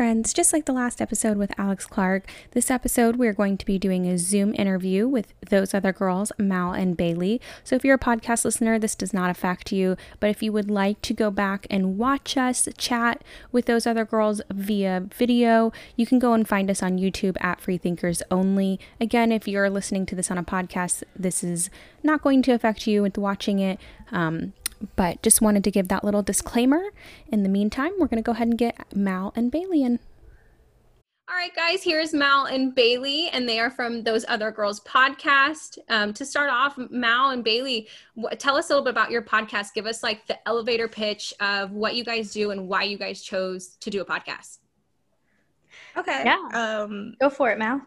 Friends, just like the last episode with Alex Clark, this episode we're going to be doing a Zoom interview with those other girls, Mal and Bailey. So if you're a podcast listener, this does not affect you, but if you would like to go back and watch us chat with those other girls via video, you can go and find us on YouTube at Freethinkers Only. Again, if you're listening to this on a podcast, this is not going to affect you with watching it. Um, but just wanted to give that little disclaimer. In the meantime, we're going to go ahead and get Mal and Bailey in. All right, guys, here's Mal and Bailey, and they are from Those Other Girls podcast. Um, to start off, Mal and Bailey, wh- tell us a little bit about your podcast. Give us like the elevator pitch of what you guys do and why you guys chose to do a podcast. Okay. Yeah. Um, Go for it, Mal.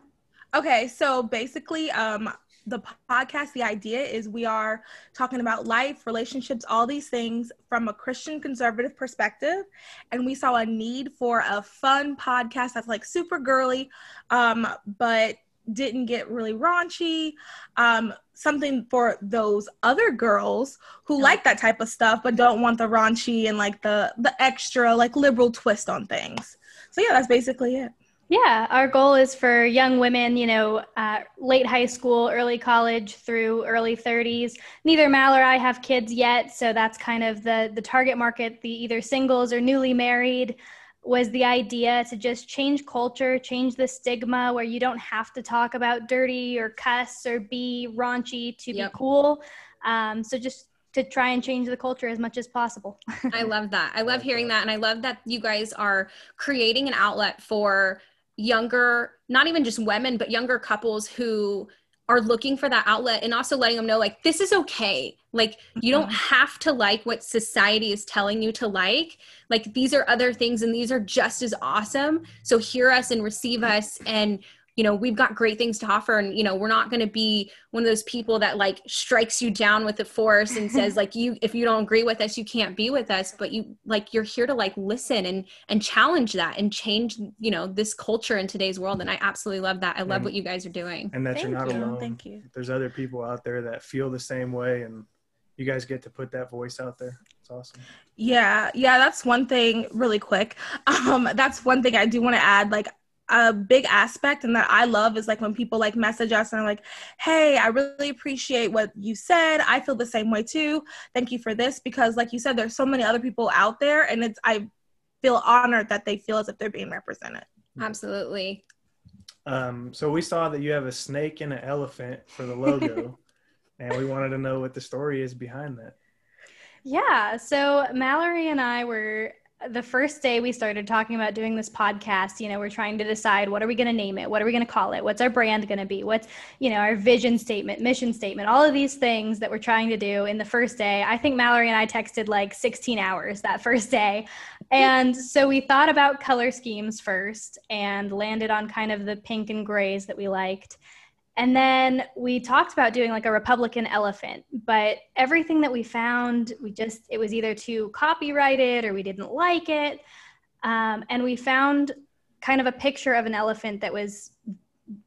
okay. So basically, um, the podcast, the idea is we are talking about life, relationships, all these things from a Christian conservative perspective. And we saw a need for a fun podcast that's like super girly, um, but didn't get really raunchy. Um, something for those other girls who like that type of stuff, but don't want the raunchy and like the the extra like liberal twist on things. So yeah, that's basically it. Yeah, our goal is for young women, you know, uh, late high school, early college through early 30s. Neither Mal or I have kids yet, so that's kind of the the target market. The either singles or newly married was the idea to just change culture, change the stigma where you don't have to talk about dirty or cuss or be raunchy to Yep. be cool. Um, so just to try and change the culture as much as possible. I love that. I love hearing that. And I love that you guys are creating an outlet for younger, not even just women, but younger couples who are looking for that outlet and also letting them know like this is okay. Like you don't mm-hmm. have to like what society is telling you to like. Like these are other things and these are just as awesome. So hear us and receive mm-hmm. us and you know we've got great things to offer and you know we're not going to be one of those people that like strikes you down with the force and says like you if you don't agree with us you can't be with us but you like you're here to like listen and and challenge that and change you know this culture in today's world and i absolutely love that i love And- what you guys are doing and that Thank you're not you. alone. Thank you. There's other people out there that feel the same way, and you guys get to put that voice out there. It's awesome. Yeah, yeah, that's one thing really quick. Um, that's one thing I do want to add. Like a big aspect and that I love is like when people like message us and are like, hey, I really appreciate what you said. I feel the same way too. Thank you for this. Because like you said, there's so many other people out there and it's I feel honored that they feel as if they're being represented. absolutely Um, so we saw that you have a snake and an elephant for the logo, and we wanted to know what the story is behind that. Yeah. So Mallory and I were the first day we started talking about doing this podcast, you know, we're trying to decide what are we going to name it? What are we going to call it? What's our brand going to be? What's, you know, our vision statement, mission statement, all of these things that we're trying to do in the first day. I think Mallory and I texted like 16 hours that first day. And so we thought about color schemes first and landed on kind of the pink and grays that we liked. And then we talked about doing like a Republican elephant, but everything that we found, we just, it was either too copyrighted or we didn't like it. Um, and we found kind of a picture of an elephant that was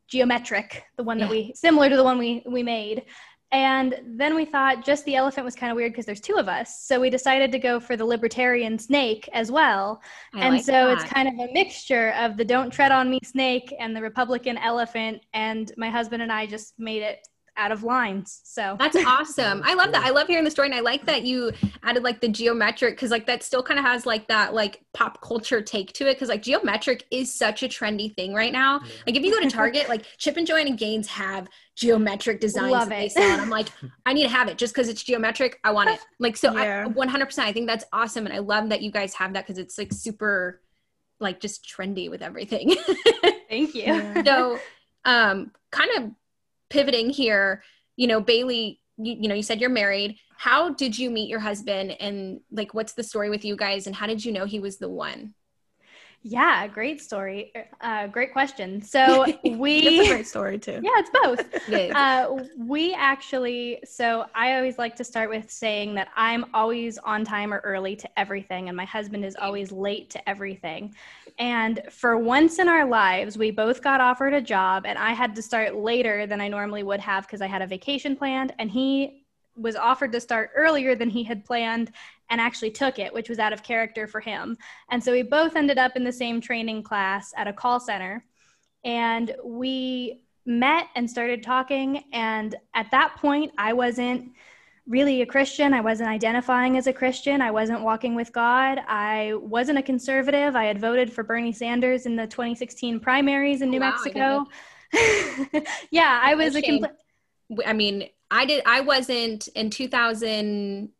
geometric, the one that we, similar to the one we, we made. And then we thought just the elephant was kind of weird because there's two of us. So we decided to go for the libertarian snake as well I and like so it's kind of a mixture of the don't tread on me snake and the republican elephant and my husband and i just made it out of lines so That's awesome. I love that. I love hearing the story, and I like that you added like the geometric because like that still kind of has like that like pop culture take to it because like geometric is such a trendy thing right now. Like if you go to Target, like Chip and Joanna and Gaines have geometric designs Love that they it. sell, and I'm like, I need to have it just because it's geometric. I want it. Like so, Yeah. I 100. percent I think that's awesome, and I love that you guys have that because it's like super, like just trendy with everything. thank you Yeah. so um kind of pivoting here you know bailey you, you know you said you're married. How did you meet your husband? And like what's the story with you guys? And how did you know he was the one yeah great story uh, great question so we. It's a great story too. yeah it's both It. Uh, we actually, so I always like to start with saying that I'm always on time or early to everything, and my husband is always late to everything. And for once in our lives, we both got offered a job, and I had to start later than I normally would have because I had a vacation planned, and he was offered to start earlier than he had planned and actually took it, which was out of character for him. And so we both ended up in the same training class at a call center. And we met and started talking. And at that point, I wasn't really a Christian. I wasn't identifying as a Christian. I wasn't walking with God. I wasn't a conservative. I had voted for Bernie Sanders in the 2016 primaries in New oh, wow, Mexico. yeah, I was a complete. I mean, I did. I wasn't in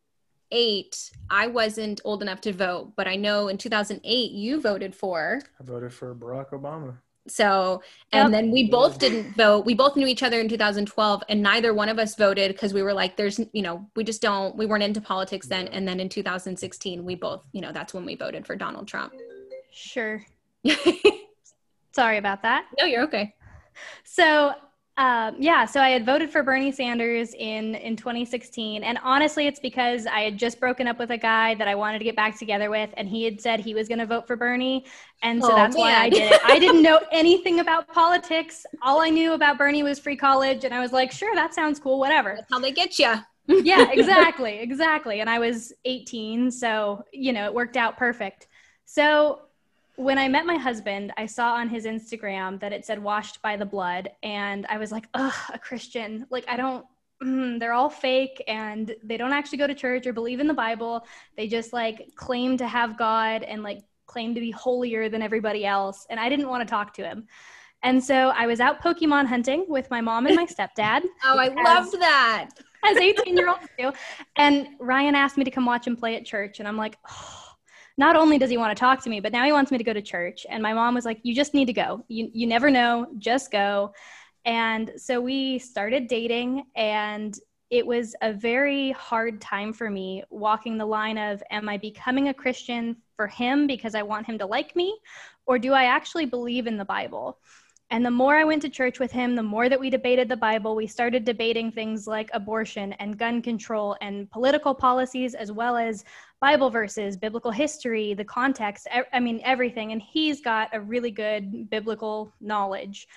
2008. I wasn't old enough to vote, but I know in 2008 you voted for. I voted for Barack Obama. So, and yep. then we both didn't vote. We both knew each other in 2012, and neither one of us voted because we were like, there's, you know, we just don't, we weren't into politics then. And then in 2016, we both, you know, that's when we voted for Donald Trump. Sure. Sorry about that. No, you're okay. So um, yeah, so I had voted for Bernie Sanders in in 2016, and honestly, it's because I had just broken up with a guy that I wanted to get back together with, and he had said he was going to vote for Bernie, and so oh, that's man. why I did it. I didn't know anything about politics. All I knew about Bernie was free college, and I was like, sure, that sounds cool, whatever. That's how they get you. yeah, exactly, exactly. And I was 18, so you know it worked out perfect. So when I met my husband, I saw on his Instagram that it said washed by the blood. And I was like, ugh, a Christian. Like, I don't, mm, they're all fake and they don't actually go to church or believe in the Bible. They just like claim to have God and like claim to be holier than everybody else. And I didn't want to talk to him. And so I was out Pokemon hunting with my mom and my stepdad. oh, I loved that. As 18 year olds do. And Ryan asked me to come watch him play at church. And I'm like, oh, not only does he want to talk to me, but now he wants me to go to church. And my mom was like, You just need to go. You, you never know, just go. And so we started dating, and it was a very hard time for me walking the line of Am I becoming a Christian for him because I want him to like me? Or do I actually believe in the Bible? And the more I went to church with him, the more that we debated the Bible, we started debating things like abortion and gun control and political policies, as well as Bible verses, biblical history, the context, I mean, everything. And he's got a really good biblical knowledge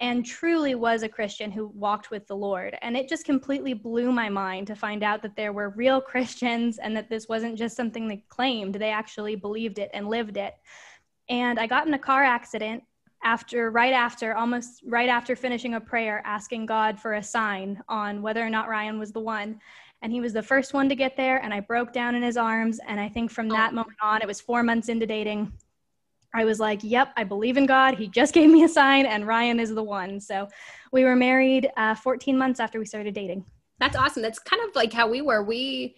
and truly was a Christian who walked with the Lord. And it just completely blew my mind to find out that there were real Christians and that this wasn't just something they claimed, they actually believed it and lived it. And I got in a car accident after right after almost right after finishing a prayer asking god for a sign on whether or not ryan was the one and he was the first one to get there and i broke down in his arms. And i think from that oh. moment on it was four months into dating. I was like yep i believe in god. He just gave me a sign and ryan is the one. So we were married uh, 14 months after we started dating. That's awesome. That's kind of like how we were. We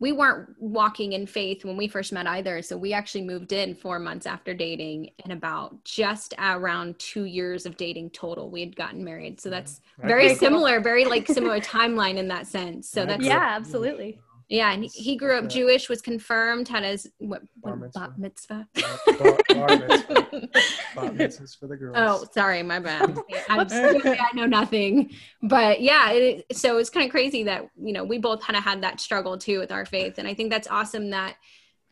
we weren't walking in faith when we first met either. So we actually moved in four months after dating and about just around two years of dating total, we had gotten married. So mm-hmm. that's very similar, very like similar timeline in that sense. So that's yeah, mm-hmm. absolutely. Yeah, and he, grew up Jewish, was confirmed, had his what, bar mitzvah. Bat mitzvah. bar, mitzvah. mitzvahs for the girls. Oh, sorry, my bad. Absolutely, I know nothing, but yeah, it, so it's kind of crazy that you know we both kind of had that struggle too with our faith, and I think that's awesome that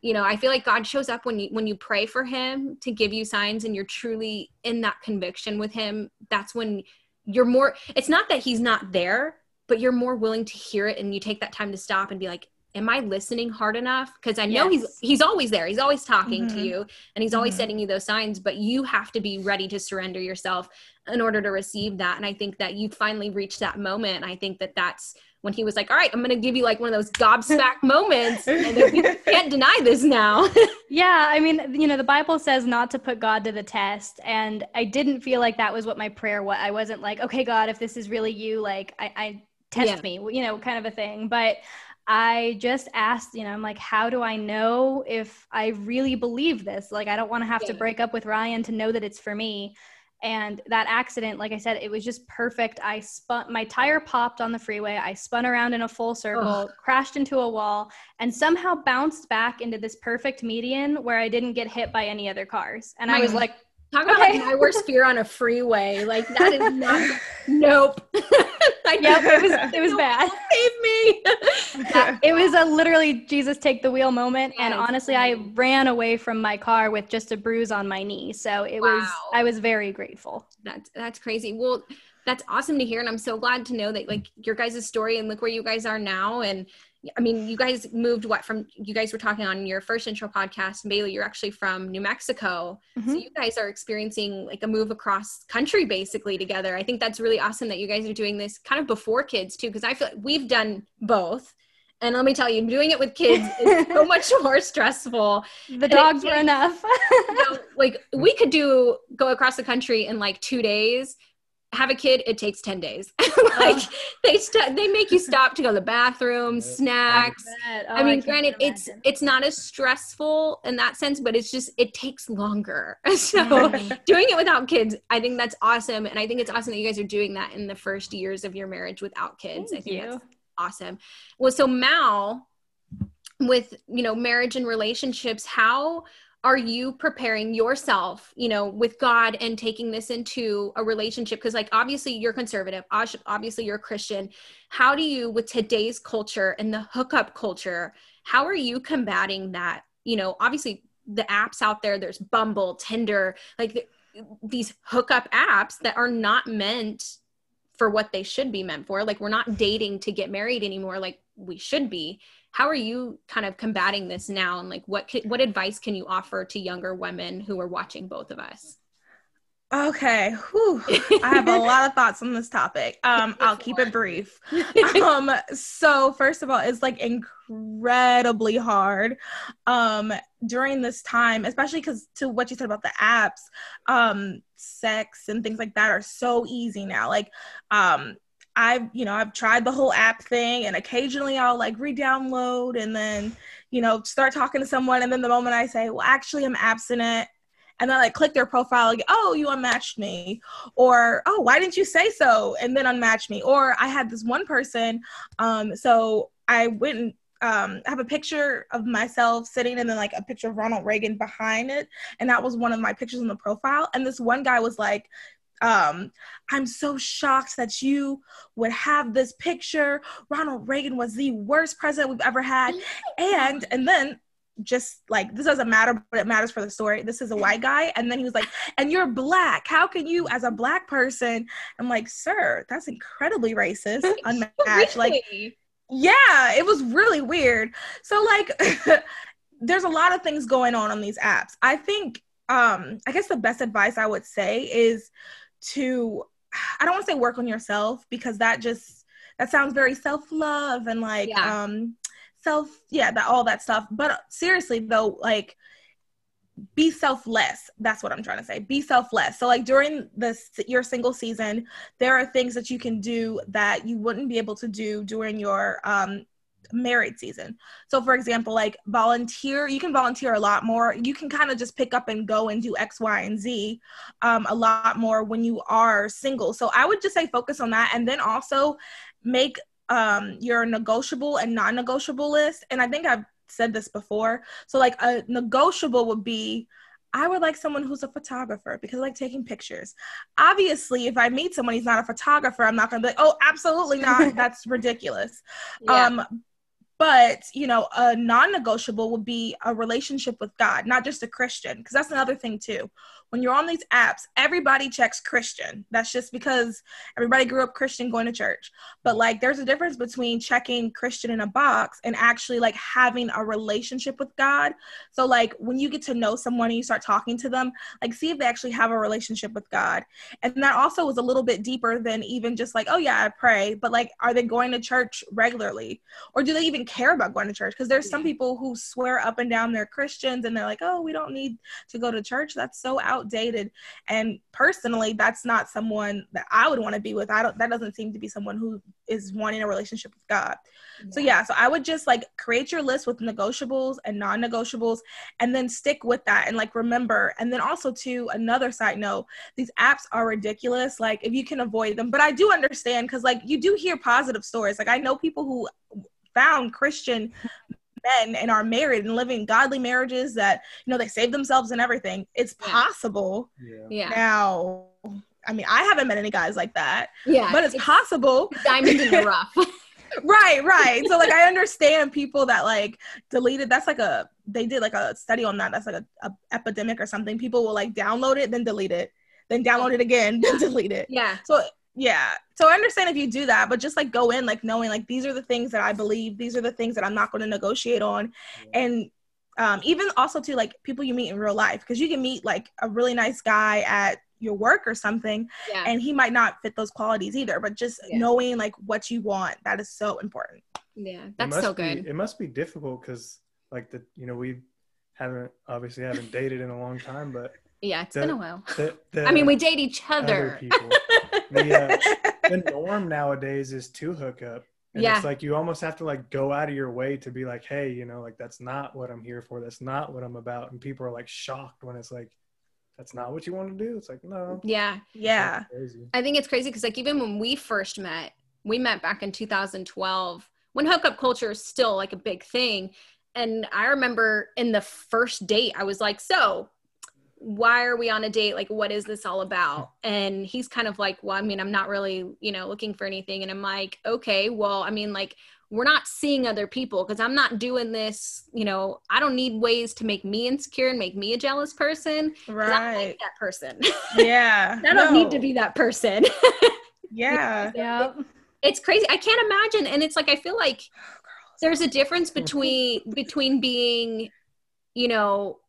you know i feel like god shows up when you when you pray for him to give you signs and you're truly in that conviction with him that's when you're more it's not that he's not there but you're more willing to hear it and you take that time to stop and be like am i listening hard enough because i know yes. he's he's always there he's always talking mm-hmm. to you and he's always mm-hmm. setting you those signs but you have to be ready to surrender yourself in order to receive that and i think that you finally reached that moment i think that that's when he was like all right i'm going to give you like one of those gobsmack moments and you can't deny this now yeah i mean you know the bible says not to put god to the test and i didn't feel like that was what my prayer was i wasn't like okay god if this is really you like i, I test yeah. me, you know, kind of a thing. But I just asked, you know, I'm like, how do I know if I really believe this? Like, I don't want to have yeah. to break up with Ryan to know that it's for me. And that accident, like I said, it was just perfect. I spun, my tire popped on the freeway. I spun around in a full circle, Ugh. crashed into a wall, and somehow bounced back into this perfect median where I didn't get hit by any other cars. And my I was mm. like, Talk about okay. my worst fear on a freeway. Like that is not. nope. I yep, it was it was bad. Save me. it was a literally Jesus take the wheel moment, and honestly, I ran away from my car with just a bruise on my knee. So it wow. was I was very grateful. That's that's crazy. Well, that's awesome to hear, and I'm so glad to know that like your guys' story and look where you guys are now, and I mean, you guys moved what from you guys were talking on your first intro podcast, Bailey, you're actually from New Mexico. Mm-hmm. So you guys are experiencing like a move across country basically together. I think that's really awesome that you guys are doing this kind of before kids too, because I feel like we've done both. And let me tell you, doing it with kids is so much more stressful. The dogs were enough. you know, like we could do go across the country in like two days have a kid it takes 10 days. Like uh, they st- they make you stop to go to the bathroom snacks. I, oh, I mean I granted it's it's not as stressful in that sense but it's just it takes longer. So doing it without kids i think that's awesome and i think it's awesome that you guys are doing that in the first years of your marriage without kids. Thank i think you. that's awesome. Well so mal with you know marriage and relationships how are you preparing yourself you know with god and taking this into a relationship? Because like obviously you're conservative obviously you're a christian. How do you with today's culture and the hookup culture how are you combating that? You know obviously the apps out there there's bumble tinder like the, these hookup apps that are not meant for what they should be meant for. Like we're not dating to get married anymore like we should be how are you kind of combating this now? And like what what advice can you offer to younger women who are watching both of us? Okay. Whew. i have a lot of thoughts on this topic. Um i'll keep it brief. Um so first of all it's like incredibly hard um during this time especially because to what you said about the apps um sex and things like that are so easy now. Like um I've, you know, I've tried the whole app thing and occasionally I'll like re-download and then, you know, start talking to someone and then the moment I say, well, actually I'm abstinent and then like, click their profile, like, oh, you unmatched me, or oh, why didn't you say so, and then unmatch me. Or I had this one person, um, so I went and um, I have a picture of myself sitting and then like a picture of Ronald Reagan behind it, and that was one of my pictures in the profile. And this one guy was like, um, I'm so shocked that you would have this picture. Ronald Reagan was the worst president we've ever had. And and then just like this doesn't matter, but it matters for the story. This is a white guy, and then he was like, "And you're black. How can you, as a black person?" I'm like, "Sir, that's incredibly racist, unmatched." Like, yeah, it was really weird. So like, there's a lot of things going on on these apps. I think, um, I guess the best advice I would say is to I don't want to say work on yourself because that just that sounds very self-love and like yeah. um self yeah that all that stuff. But seriously though like be selfless. That's what i'm trying to say. Be selfless. So like during this your single season there are things that you can do that you wouldn't be able to do during your um married season. So, for example, like volunteer, you can volunteer a lot more. You can kind of just pick up and go and do X, Y, and Z um, a lot more when you are single. So, I would just say focus on that. And then also make um, your negotiable and non negotiable list. And I think I've said this before. So, like a negotiable would be, I would like someone who's a photographer because I like taking pictures. Obviously, if I meet someone who's not a photographer, I'm not gonna be like, oh, absolutely not. That's ridiculous. Yeah. Um, but, you know, a non negotiable would be a relationship with God, not just a Christian, because that's another thing too when you're on these apps, everybody checks Christian. That's just because everybody grew up Christian going to church. But mm-hmm. like there's a difference between checking Christian in a box and actually like having a relationship with God. So like when you get to know someone and you start talking to them, like see if they actually have a relationship with God. And that also was a little bit deeper than even just like, oh yeah, I pray, but like are they going to church regularly? Or do they even care about going to church? Because there's some people who swear up and down they're Christians and they're like, oh, we don't need to go to church. That's so out outdated. And personally, that's not someone that I would want to be with. I don't that doesn't seem to be someone who is wanting a relationship with God. Yeah. So yeah, so I would just like create your list with negotiables and non-negotiables and then stick with that and like remember. And then also to another side note, these apps are ridiculous. Like if you can avoid them. But I do understand because like you do hear positive stories. Like I know people who found Christian men and are married and living godly marriages that you know they save themselves and everything it's possible yeah, yeah. now. I mean i haven't met any guys like that yeah but it's, it's possible. diamond in the rough. Right right. So like i understand people that like deleted that's like a they did like a study on that that's like a, a epidemic or something people will like download it then delete it then download it again then delete it. Yeah. So yeah. So I understand if you do that, but just like go in like knowing like these are the things that I believe, these are the things that I'm not going to negotiate on, and um, even also to like people you meet in real life because you can meet like a really nice guy at your work or something Yeah. and he might not fit those qualities either but just Yeah. knowing like what you want that is so important yeah. That's must so be- good. it must be difficult because, like the you know, we haven't obviously haven't dated in a long time, but Yeah. It's the- been a while. the, the I mean, we date each other other. people. the, uh, the norm nowadays is to hook up. And Yeah. it's like you almost have to like go out of your way to be like, hey, you know, like that's not what I'm here for. That's not what I'm about. And people are like shocked when it's like, that's not what you want to do. It's like, no. Yeah. yeah I think it's crazy because like even when we first met, we met back in 2012 when hookup culture is still like a big thing. And I remember in the first date, I was like, so why are we on a date? Like, what is this all about? And he's kind of like, well, I mean, I'm not really, you know, looking for anything. And I'm like, okay, well, I mean, like, we're not seeing other people because I'm not doing this, you know, I don't need ways to make me insecure and make me a jealous person. 'cause I'm not right that person. yeah I don't need to be that person. yeah yeah. it's crazy i can't imagine and it's like i feel like there's a difference between between being you know not-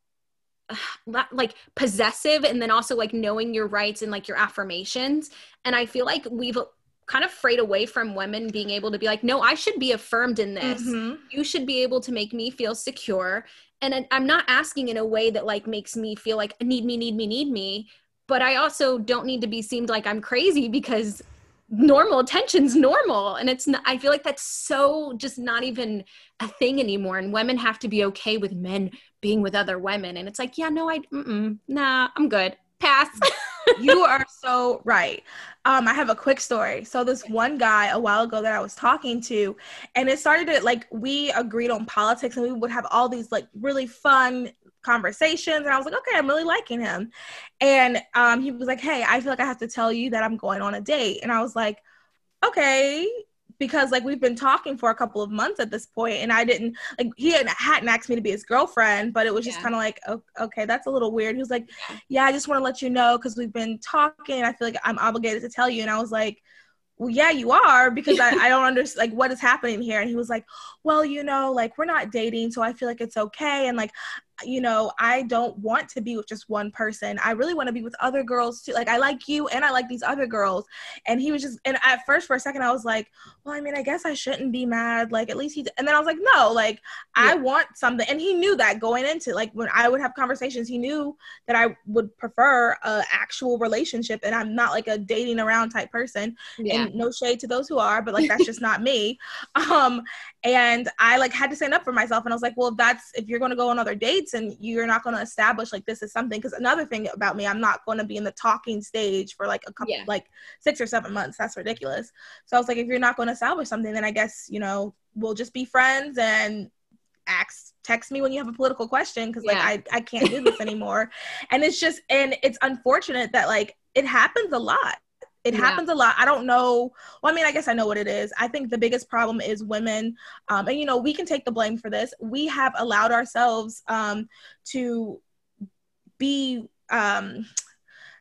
like possessive and then also like knowing your rights and like your affirmations. And i feel like we've kind of frayed away from women being able to be like no i should be affirmed in this. Mhm. you should be able to make me feel secure. And i'm not asking in a way that like makes me feel like need me need me need me. But i also don't need to be seemed like i'm crazy because normal attention's normal. And it's not, i feel like that's so just not even a thing anymore. And women have to be okay with men being with other women. And it's like yeah no i nah i'm good. Pass. You are so right. Um, I have a quick story. So this one guy a while ago that I was talking to, and it started to like we agreed on politics, and we would have all these like really fun conversations. And I was like, okay, I'm really liking him. And um, he was like, hey, I feel like I have to tell you that I'm going on a date. And I was like, okay. Because like we've been talking for a couple of months at this point, and I didn't like he hadn't, hadn't asked me to be his girlfriend, but it was just Yeah. kind of like okay, that's a little weird. He was like, yeah, I just want to let you know because we've been talking. I feel like I'm obligated to tell you. And I was like, well, yeah, you are because I, I don't understand like what is happening here. And he was like, well, you know, like we're not dating, so I feel like it's okay. And like, you know, I don't want to be with just one person. I really want to be with other girls too. Like I like you and I like these other girls. And he was just and at first for a second I was like, well, I mean, I guess I shouldn't be mad. Like at least he and then I was like, no, like I want something. And he knew that going into like when I would have conversations, he knew that I would prefer a actual relationship and I'm not like a dating around type person. yeah And no shade to those who are, but like that's just not me. Um and I like had to stand up for myself and I was like, well, if that's if you're going to go on other dates and you're not going to establish like this is something because another thing about me, I'm not going to be in the talking stage for like a couple Yeah. like 6 or 7 months. That's ridiculous. So I was like if you're not going to establish something then I guess, you know, we'll just be friends and ask text me when you have a political question because like Yeah. I, I can't do this anymore and it's just and it's unfortunate that like it happens a lot it Yeah. happens a lot. I don't know. Well i mean i guess i know what it is. I think the biggest problem is women um, and you know we can take the blame for this. We have allowed ourselves um, to be um,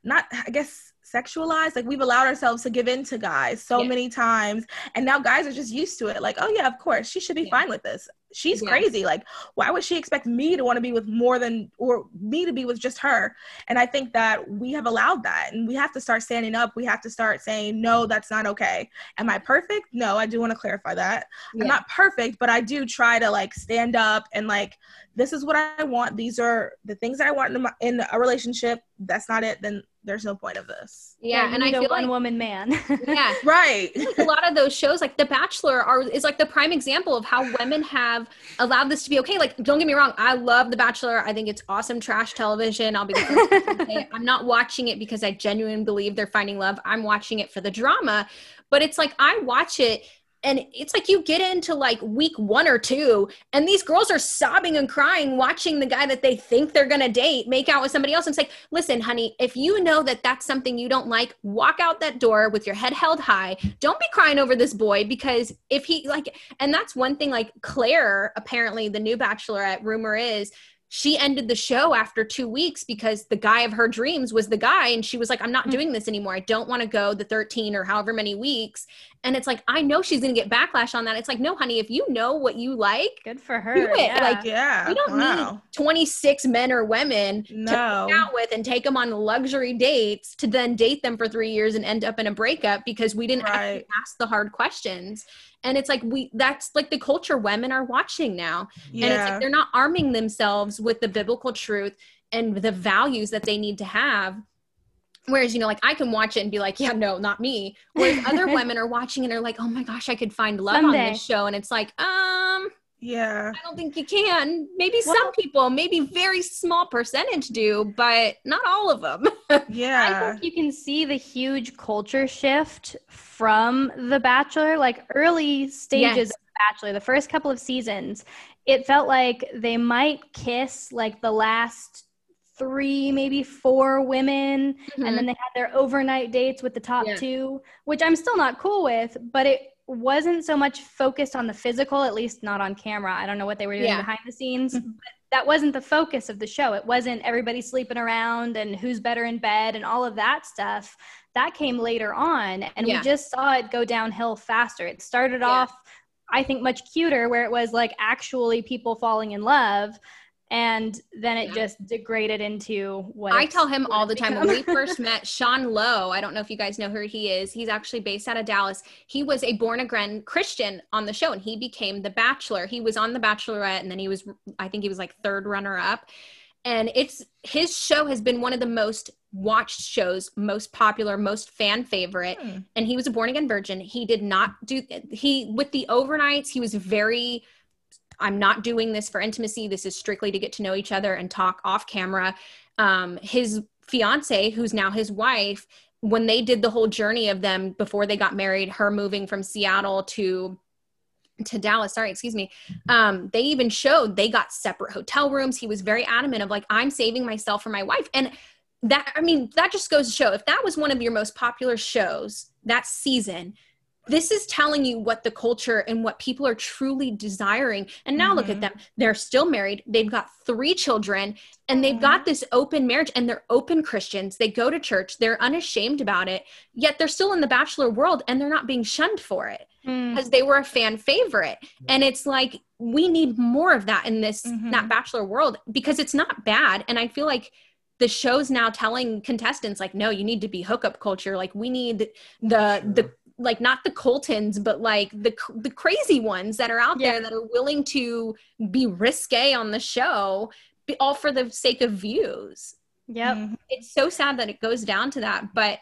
not i guess sexualized. Like we've allowed ourselves to give in to guys so Yeah. many times and now guys are just used to it. Like oh yeah of course she should be Yeah. fine with this she's crazy. Like why would she expect me to want to be with more than or me to be with just her? And i think that we have allowed that and we have to start standing up. We have to start saying no that's not okay. Am i perfect? No i do want to clarify that. Yeah. i'm not perfect but i do try to like stand up and like this is what i want. These are the things that i want in, my, in a relationship. That's not it. Then there's no point of this. Yeah you and i need a feel one like woman man. yeah. Right. Like a lot of those shows like the bachelor are is like the prime example of how women have allowed this to be okay like don't get me wrong i love the bachelor i think it's awesome trash television i'll be the first to say i'm not watching it because i genuinely believe they're finding love i'm watching it for the drama but it's like i watch it and it's like you get into like week one or two and these girls are sobbing and crying watching the guy that they think they're gonna date make out with somebody else. And it's like listen honey if you know that that's something you don't like walk out that door with your head held high. Don't be crying over this boy because if he like and that's one thing like Clare apparently the new bachelorette rumor is she ended the show after two weeks because the guy of her dreams was the guy and she was like i'm not Mm. doing this anymore i don't want to go the 13 or however many weeks and it's like i know she's going to get backlash on that it's like no honey if you know what you like Good for her. Do it, Yeah. like, Yeah. we don't wow. need 26 men or women to No. hang out with and take them on luxury dates to then date them for three years and end up in a breakup because we didn't Right. ask the hard questions and it's like we that's like the culture women are watching now. And it's like they're not arming themselves with the biblical truth and the values that they need to have. Whereas you know like i can watch it and be like yeah no not me. Whereas other women are watching and they're like oh my gosh i could find love on this show. And it's like um yeah. I don't think you can. Maybe some people, maybe very small percentage do, but not all of them. Yeah. I think you can see the huge culture shift from The Bachelor, like early stages Yes. of The Bachelor, the first couple of seasons. It felt like they might kiss like the last three, maybe four women, and mm-hmm. then they had their overnight dates with the top Yeah. two, which I'm still not cool with, but it wasn't so much focused on the physical, at least not on camera. I don't know what they were doing Yeah. behind the scenes, mm-hmm. but that wasn't the focus of the show. It wasn't everybody sleeping around and who's better in bed and all of that stuff. That came later on, and Yeah. we just saw it go downhill faster. It started Yeah. off, I think, much cuter, where it was like actually people falling in love. And then it Yeah. just degraded into what I tell him all the time when we first met Sean Lowe. I don't know if you guys know who he is. He's actually based out of Dallas. He was a born again Christian on the show and he became the Bachelor. He was on the Bachelorette and then he was, I think he was like third runner up. And it's his show has been one of the most watched shows, most popular, most fan favorite. Hmm. and he was a born again virgin. He did not do he with the overnights. He was very. I'm not doing this for intimacy. This is strictly to get to know each other and talk off camera. Um, his fiance, who's now his wife, when they did the whole journey of them before they got married, her moving from Seattle to to Dallas, sorry, excuse me. Um, they even showed they got separate hotel rooms. He was very adamant of like, I'm saving myself for my wife. And that, I mean, that just goes to show if that was one of your most popular shows that season, this is telling you what the culture and what people are truly desiring. And now look at Mhm. them. They're still married. They've got three children and they've got this open marriage and they're open Christians. They go to church. They're unashamed about it. Yet they're still in the bachelor world and they're not being shunned for it Mm. because they were a fan favorite and it's like we need more of that in this that bachelor world because it's not bad and i feel like the show's now telling contestants like no you need to be hookup culture like we need the the Sure. Like not the coltons but like the the crazy ones that are out Yeah. there that are willing to be risque on the show all for the sake of views Yep. Mhm. it's so sad that it goes down to that but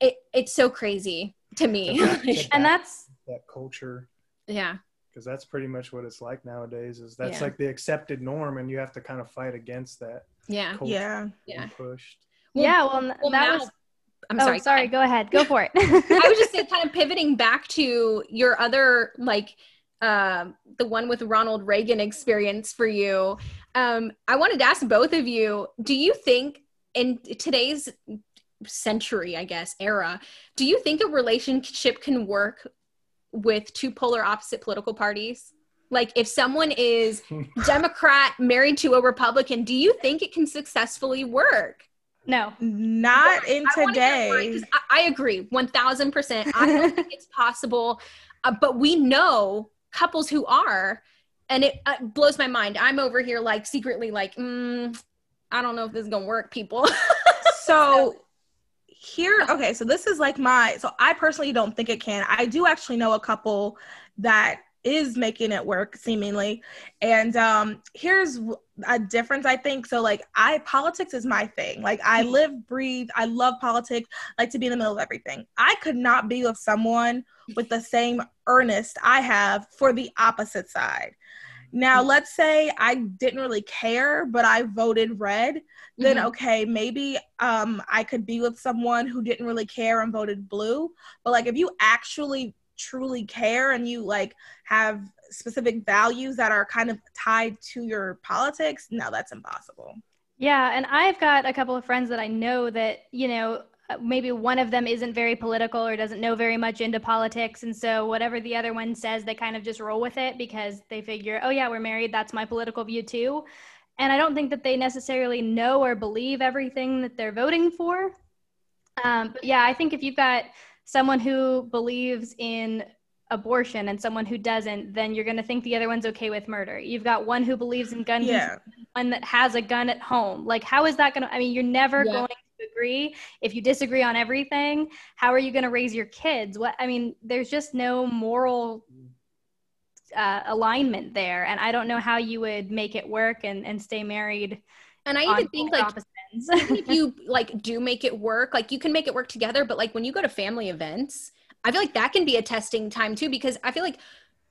it it's so crazy to me Check And that's that culture yeah because that's pretty much what it's like nowadays is that's Yeah. like the accepted norm and you have to kind of fight against that yeah Yeah. Yeah. pushed Well- yeah. Well, well, that Mal- was. I'm oh, sorry sorry. go ahead. Go for it. I was just saying, kind of pivoting back to your other like um, the one with Ronald Reagan experience for you. Um, I wanted to ask both of you: Do you think in today's century, I guess, era, do you think a relationship can work with two polar opposite political parties? Like, if someone is Democrat married to a Republican, do you think it can successfully work? No. Not in I wanna why, I, I agree, one thousand percent. I don't think it's possible, uh, but we know couples who are, and it uh, blows my mind. I'm over here like secretly like, mm, I don't know if this is gonna work, people. so here okay so this is like my so i personally don't think it can i do actually know a couple that is making it work seemingly. And um here's a difference i think. So like i politics is my thing. Like i live breathe i love politics like to be in the middle of everything. I could not be with someone with the same earnest i have for the opposite side. Now let's say i didn't really care but i voted red then Mhm. okay, maybe um I could be with someone who didn't really care and voted blue. But like if you actually truly care and you like have specific values that are kind of tied to your politics, no, that's impossible. Yeah, and I've got a couple of friends that I know that, you know, maybe one of them isn't very political or doesn't know very much into politics. And so whatever the other one says, they kind of just roll with it because they figure, oh, yeah, we're married. That's my political view too. and I don't think that they necessarily know or believe everything that they're voting for. Um, but yeah, I think if you've got someone who believes in abortion and someone who doesn't, then you're going to think the other one's okay with murder. You've got one who believes in gun Yeah. control, one that has a gun at home. Like, how is that going to? I mean, you're never Yeah. going to agree if you disagree on everything. How are you going to raise your kids? What I mean, there's just no moral uh, alignment there, and I don't know how you would make it work and and stay married. And I even think like opposite ends. even if you like do make it work, like you can make it work together, but like when you go to family events, I feel like that can be a testing time too because I feel like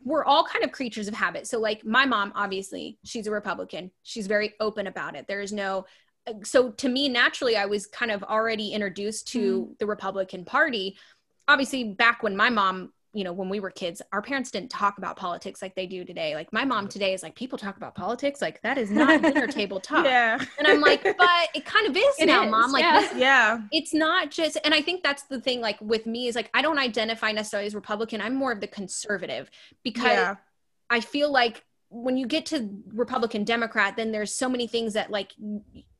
we're all kind of creatures of habit. So like my mom obviously, she's a Republican. She's very open about it. There is no uh, so to me naturally I was kind of already introduced to mm. the Republican Party. Obviously back when my mom you know, when we were kids, our parents didn't talk about politics like they do today. Like my mom today is like, people talk about politics. Like that is not dinner table talk. Yeah. And I'm like, but it kind of is It now, is, mom. Like, yeah. this- Yeah. it's not just, and I think that's the thing, like with me, is like, I don't identify necessarily as Republican. I'm more of the conservative because Yeah. I feel like when you get to Republican Democrat, then there's so many things that, like,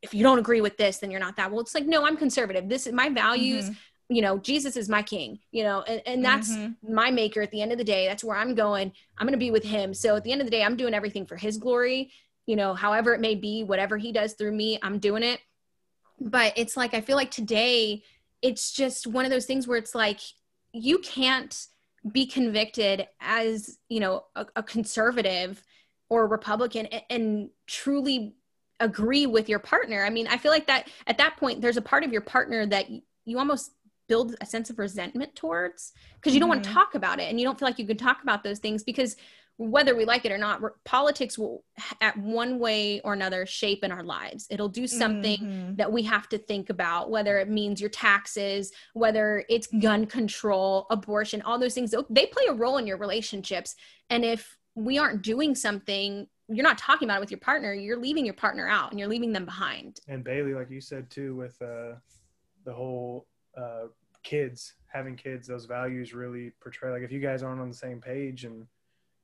if you don't agree with this, then you're not that. Well, it's like, no, I'm conservative. This is my values. Mhm. You know, Jesus is my king, you know, and, and that's Mhm. my maker at the end of the day. That's where I'm going. I'm going to be with him. So at the end of the day, I'm doing everything for his glory, you know, however it may be, whatever he does through me, I'm doing it. But it's like, I feel like today, it's just one of those things where it's like, you can't be convicted as, you know, a, a conservative or a Republican and, and truly agree with your partner. I mean, I feel like that at that point, there's a part of your partner that you almost build a sense of resentment towards because you don't want to Mhm. talk about it and you don't feel like you can talk about those things because whether we like it or not politics will at one way or another shape in our lives it'll do something Mhm. that we have to think about whether it means your taxes whether it's gun control abortion all those things they play a role in your relationships and if we aren't doing something you're not talking about it with your partner you're leaving your partner out and you're leaving them behind and Bailey, like you said too, with uh, the whole uh, kids having kids, those values really portray. Like if you guys aren't on the same page and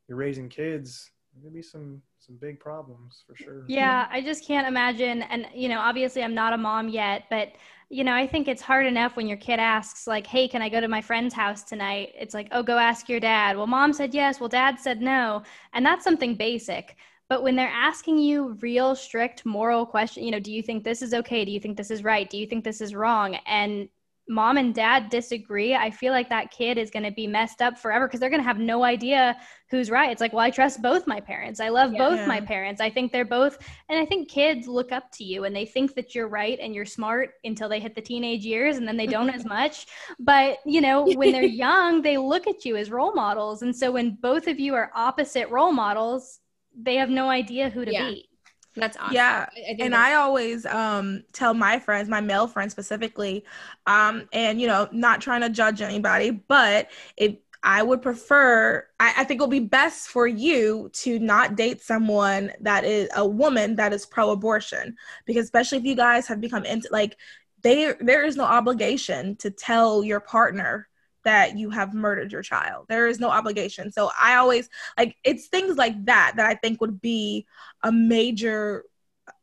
you're raising kids, there could be some some big problems for sure. Yeah, I just can't imagine. And, you know, obviously I'm not a mom yet, but, you know, I think it's hard enough when your kid asks, like, hey, can I go to my friend's house tonight? It's like, oh, go ask your dad. Well, mom said yes. Well, dad said no. And that's something basic. But when they're asking you real strict moral question, you know, do you think this is okay? Do you think this is right? Do you think this is wrong? And mom and dad disagree, I feel like that kid is going to be messed up forever because they're going to have no idea who's right. It's like, well, I trust both my parents. I love Yeah. both my parents. I think they're both, and I think kids look up to you and they think that you're right and you're smart until they hit the teenage years and then they don't as much. But, you know, when they're young, they look at you as role models. And so when both of you are opposite role models, they have no idea who to Yeah. be. That's awesome. Yeah, I, I and I always um tell my friends, my male friends specifically, um, and you know, not trying to judge anybody, but if I would prefer, I, I think it'll be best for you to not date someone that is a woman that is pro-abortion, because especially if you guys have become into like, they there is no obligation to tell your partner that you have murdered your child. There is no obligation. So I always like it's things like that that I think would be a major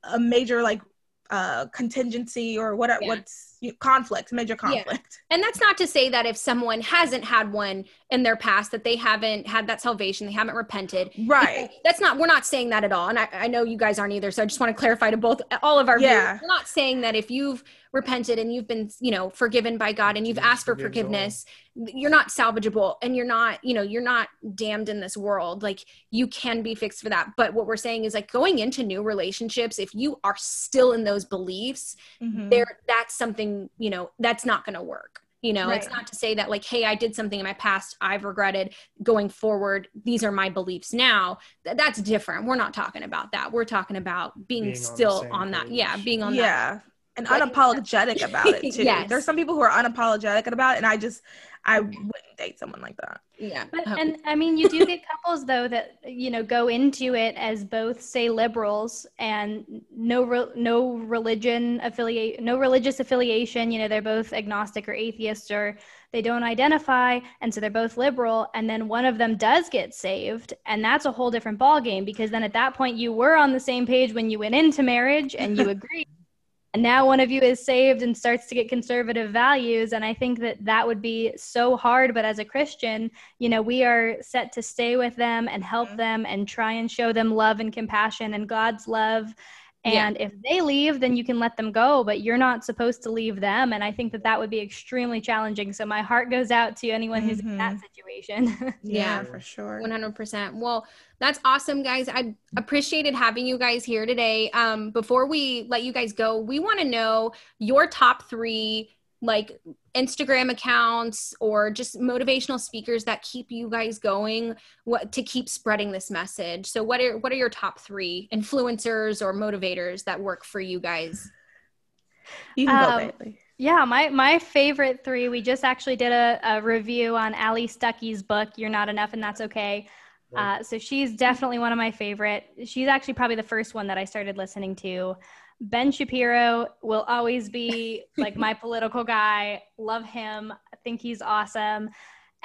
a major like uh contingency or what Yeah. what's conflict major conflict And that's not to say that if someone hasn't had one in their past, that they haven't had that salvation, they haven't repented. right That's not, we're not saying that at all. And I, I know you guys aren't either. So I just want to clarify to both, all of our Yeah. viewers. We're not saying that if you've repented and you've been, you know, forgiven by God and you've asked for forgiveness, you're not salvageable and you're not, you know, you're not damned in this world. Like you can be fixed for that. But what we're saying is like going into new relationships, if you are still in those beliefs, Mhm. there that's something you know that's not going to work. You know it's not to say that like hey i did something in my past i've regretted going forward these are my beliefs now. Th- that's different. We're not talking about that. We're talking about being, Being still same on, that. Page. yeah being on that. Yeah and Like- unapologetic about it too. Yes. There's some people who are unapologetic about it, and I just I wouldn't date someone like that. Yeah. But, Um, and I mean, you do get couples though that you know go into it as both say liberals and no re- no religion affiliate no religious affiliation. You know, they're both agnostic or atheist or they don't identify, and so they're both liberal. And then one of them does get saved, and that's a whole different ballgame because then at that point you were on the same page when you went into marriage and you agreed. And now one of you is saved and starts to get conservative values. And I think that that would be so hard. But as a Christian, you know, we are set to stay with them and help Mhm. them and try and show them love and compassion and God's love. Yeah. And if they leave, then you can let them go, but you're not supposed to leave them. And I think that that would be extremely challenging. So my heart goes out to anyone who's in that situation. Yeah. for sure. 100%. Well, that's awesome, guys. I appreciated having you guys here today. Um, before we let you guys go, we want to know your top three like Instagram accounts or just motivational speakers that keep you guys going what to keep spreading this message. So what are what are your top 3 influencers or motivators that work for you guys? You can Um, go, Bailey. Yeah, my my favorite three. We just actually did a, a review on Allie Stuckey's book, "You're Not Enough and That's Okay." Uh, so she's definitely one of my favorite. She's actually probably the first one that I started listening to. Ben Shapiro will always be like my political guy. Love him. I think he's awesome.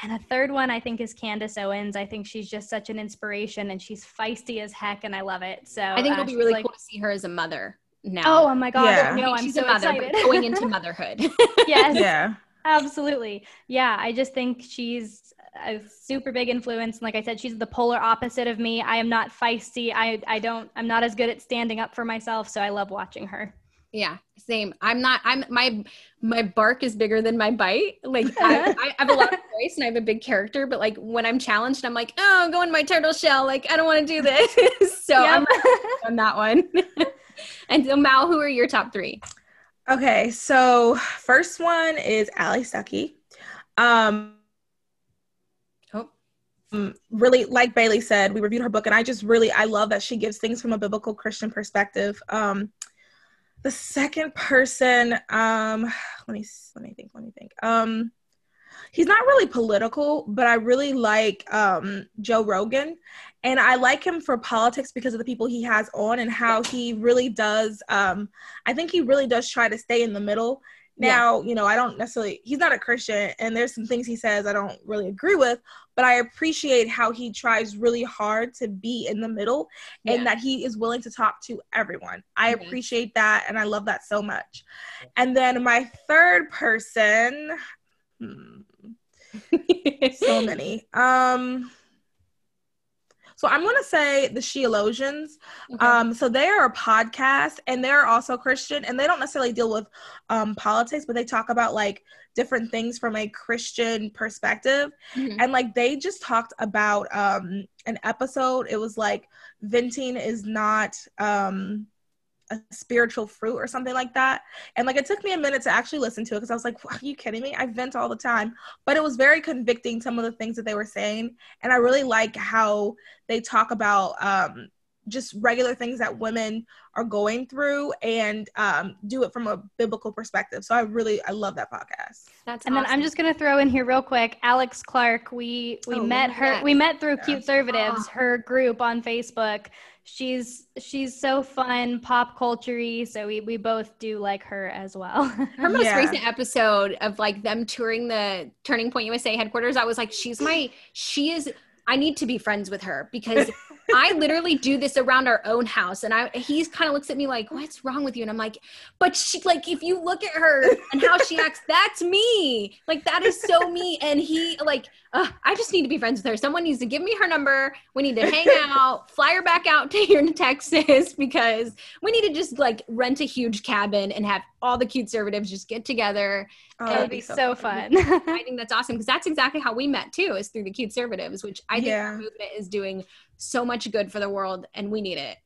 And a third one I think is Candace Owens. I think she's just such an inspiration and she's feisty as heck and I love it. So I think uh, it'll be really like- cool to see her as a mother now. Oh, oh my god. Yeah. No, I'm she's so a mother, excited. going into motherhood. yes. Yeah. Absolutely. Yeah, I just think she's a super big influence. And like I said, she's the polar opposite of me. I am not feisty. I, I don't, I'm not as good at standing up for myself. So I love watching her. Yeah, same. I'm not. I'm my my bark is bigger than my bite. Like I, I have a lot of voice and I have a big character, but like when I'm challenged, I'm like, oh, go in my turtle shell. Like I don't want to do this. so I'm on that one. and so Mal, who are your top three? Okay, so first one is Allie Stuckey. Oh. um, really, like Bailey said, we reviewed her book, and I just really I love that she gives things from a biblical Christian perspective. Um, the second person, um, let me let me think, let me think. Um, he's not really political, but I really like um, Joe Rogan, and I like him for politics because of the people he has on and how he really does. Um, I think he really does try to stay in the middle. Yeah. Now, you know, I don't necessarily, he's not a Christian, and there's some things he says I don't really agree with, but I appreciate how he tries really hard to be in the middle Yeah. and that he is willing to talk to everyone. I Mhm. appreciate that, and I love that so much. And then my third person, hmm, so many. Um, so I'm gonna say the Sheologians. Okay. Um, so they are a podcast and they're also Christian and they don't necessarily deal with um, politics, but they talk about like different things from a Christian perspective. Mhm. And like they just talked about um, an episode. It was like venting is not um, a spiritual fruit or something like that. And like it took me a minute to actually listen to it because I was like, are you kidding me? I vent all the time. But it was very convicting, some of the things that they were saying. And I really like how they talk about um, just regular things that women are going through and um, do it from a biblical perspective. So I really, I love that podcast. That's And then I'm just gonna throw in here real quick. Alex Clark, we we Oh, met her. at that. We met through Yeah. Cute Conservatives, Oh. her group on Facebook. She's she's so fun, pop culture So we we both do like her as well. her most Yeah. recent episode of like them touring the Turning Point USA headquarters, I was like, she's my, she is. I need to be friends with her because I literally do this around our own house, and I he's kind of looks at me like, "What's wrong with you?" And I'm like, "But she like if you look at her and how she acts, that's me. Like that is so me." And he like, I just need to be friends with her. Someone needs to give me her number. We need to hang out, fly her back out to here to Texas because we need to just like rent a huge cabin and have all the cute conservatives just get together. Oh, That that'd be so fun. I think that's awesome because that's exactly how we met too, is through the cute conservatives, which I think Yeah. the movement is doing so much good for the world and we need it.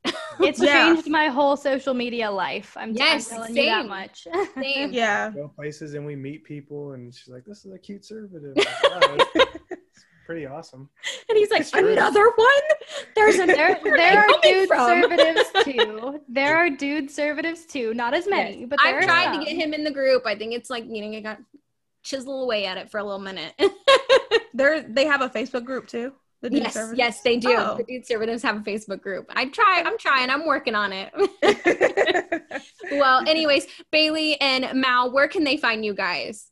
it's Yeah. changed my whole social media life. I'm, Yes, I'm telling you that much. Same. Yeah. go places and we meet people and she's like this is a cute conservative Wow. Pretty awesome. And he's like, It's true. another one? There's an There, there are dude from? conservatives too. There are dude conservatives too. Not as many, Yes. but I've are tried some. to get him in the group. I think it's like, you know, got chisel away at it for a little minute. They're they have a Facebook group too. The Dude yes, Service? yes, they do. Oh. The dude conservatives have a Facebook group. I try, I'm trying, I'm working on it. well, anyways, Bailey and Mal, where can they find you guys?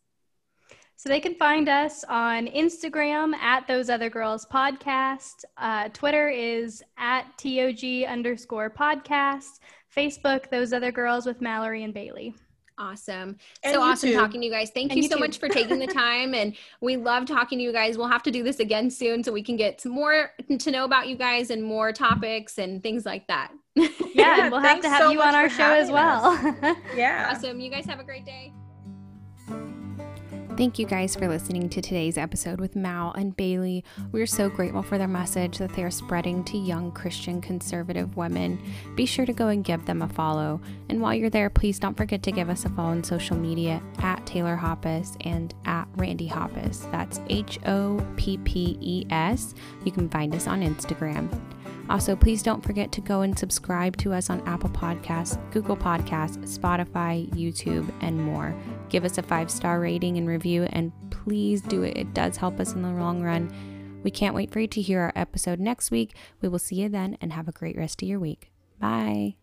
So they can find us on Instagram at Those Other Girls Podcast. Uh, Twitter is at TOG underscore podcast. Facebook, Those Other Girls with Mallory and Bailey. Awesome. And so awesome YouTube. talking to you guys. Thank And you so much for taking the time. And we love talking to you guys. We'll have to do this again soon so we can get some more to know about you guys and more topics and things like that. Yeah, Yeah, and we'll have to have so you on our show as having well. yeah. awesome. You guys have a great day. Thank you guys for listening to today's episode with Mal and Bailey. We're so grateful for their message that they are spreading to young Christian conservative women. Be sure to go and give them a follow. And while you're there, please don't forget to give us a follow on social media at Taylor Hoppes and at Randy Hoppes. That's H O P P E S. You can find us on Instagram. Also, please don't forget to go and subscribe to us on Apple Podcasts, Google Podcasts, Spotify, YouTube, and more. Give us a five star rating and review, and please do it. It does help us in the long run. We can't wait for you to hear our episode next week. We will see you then, and have a great rest of your week. Bye.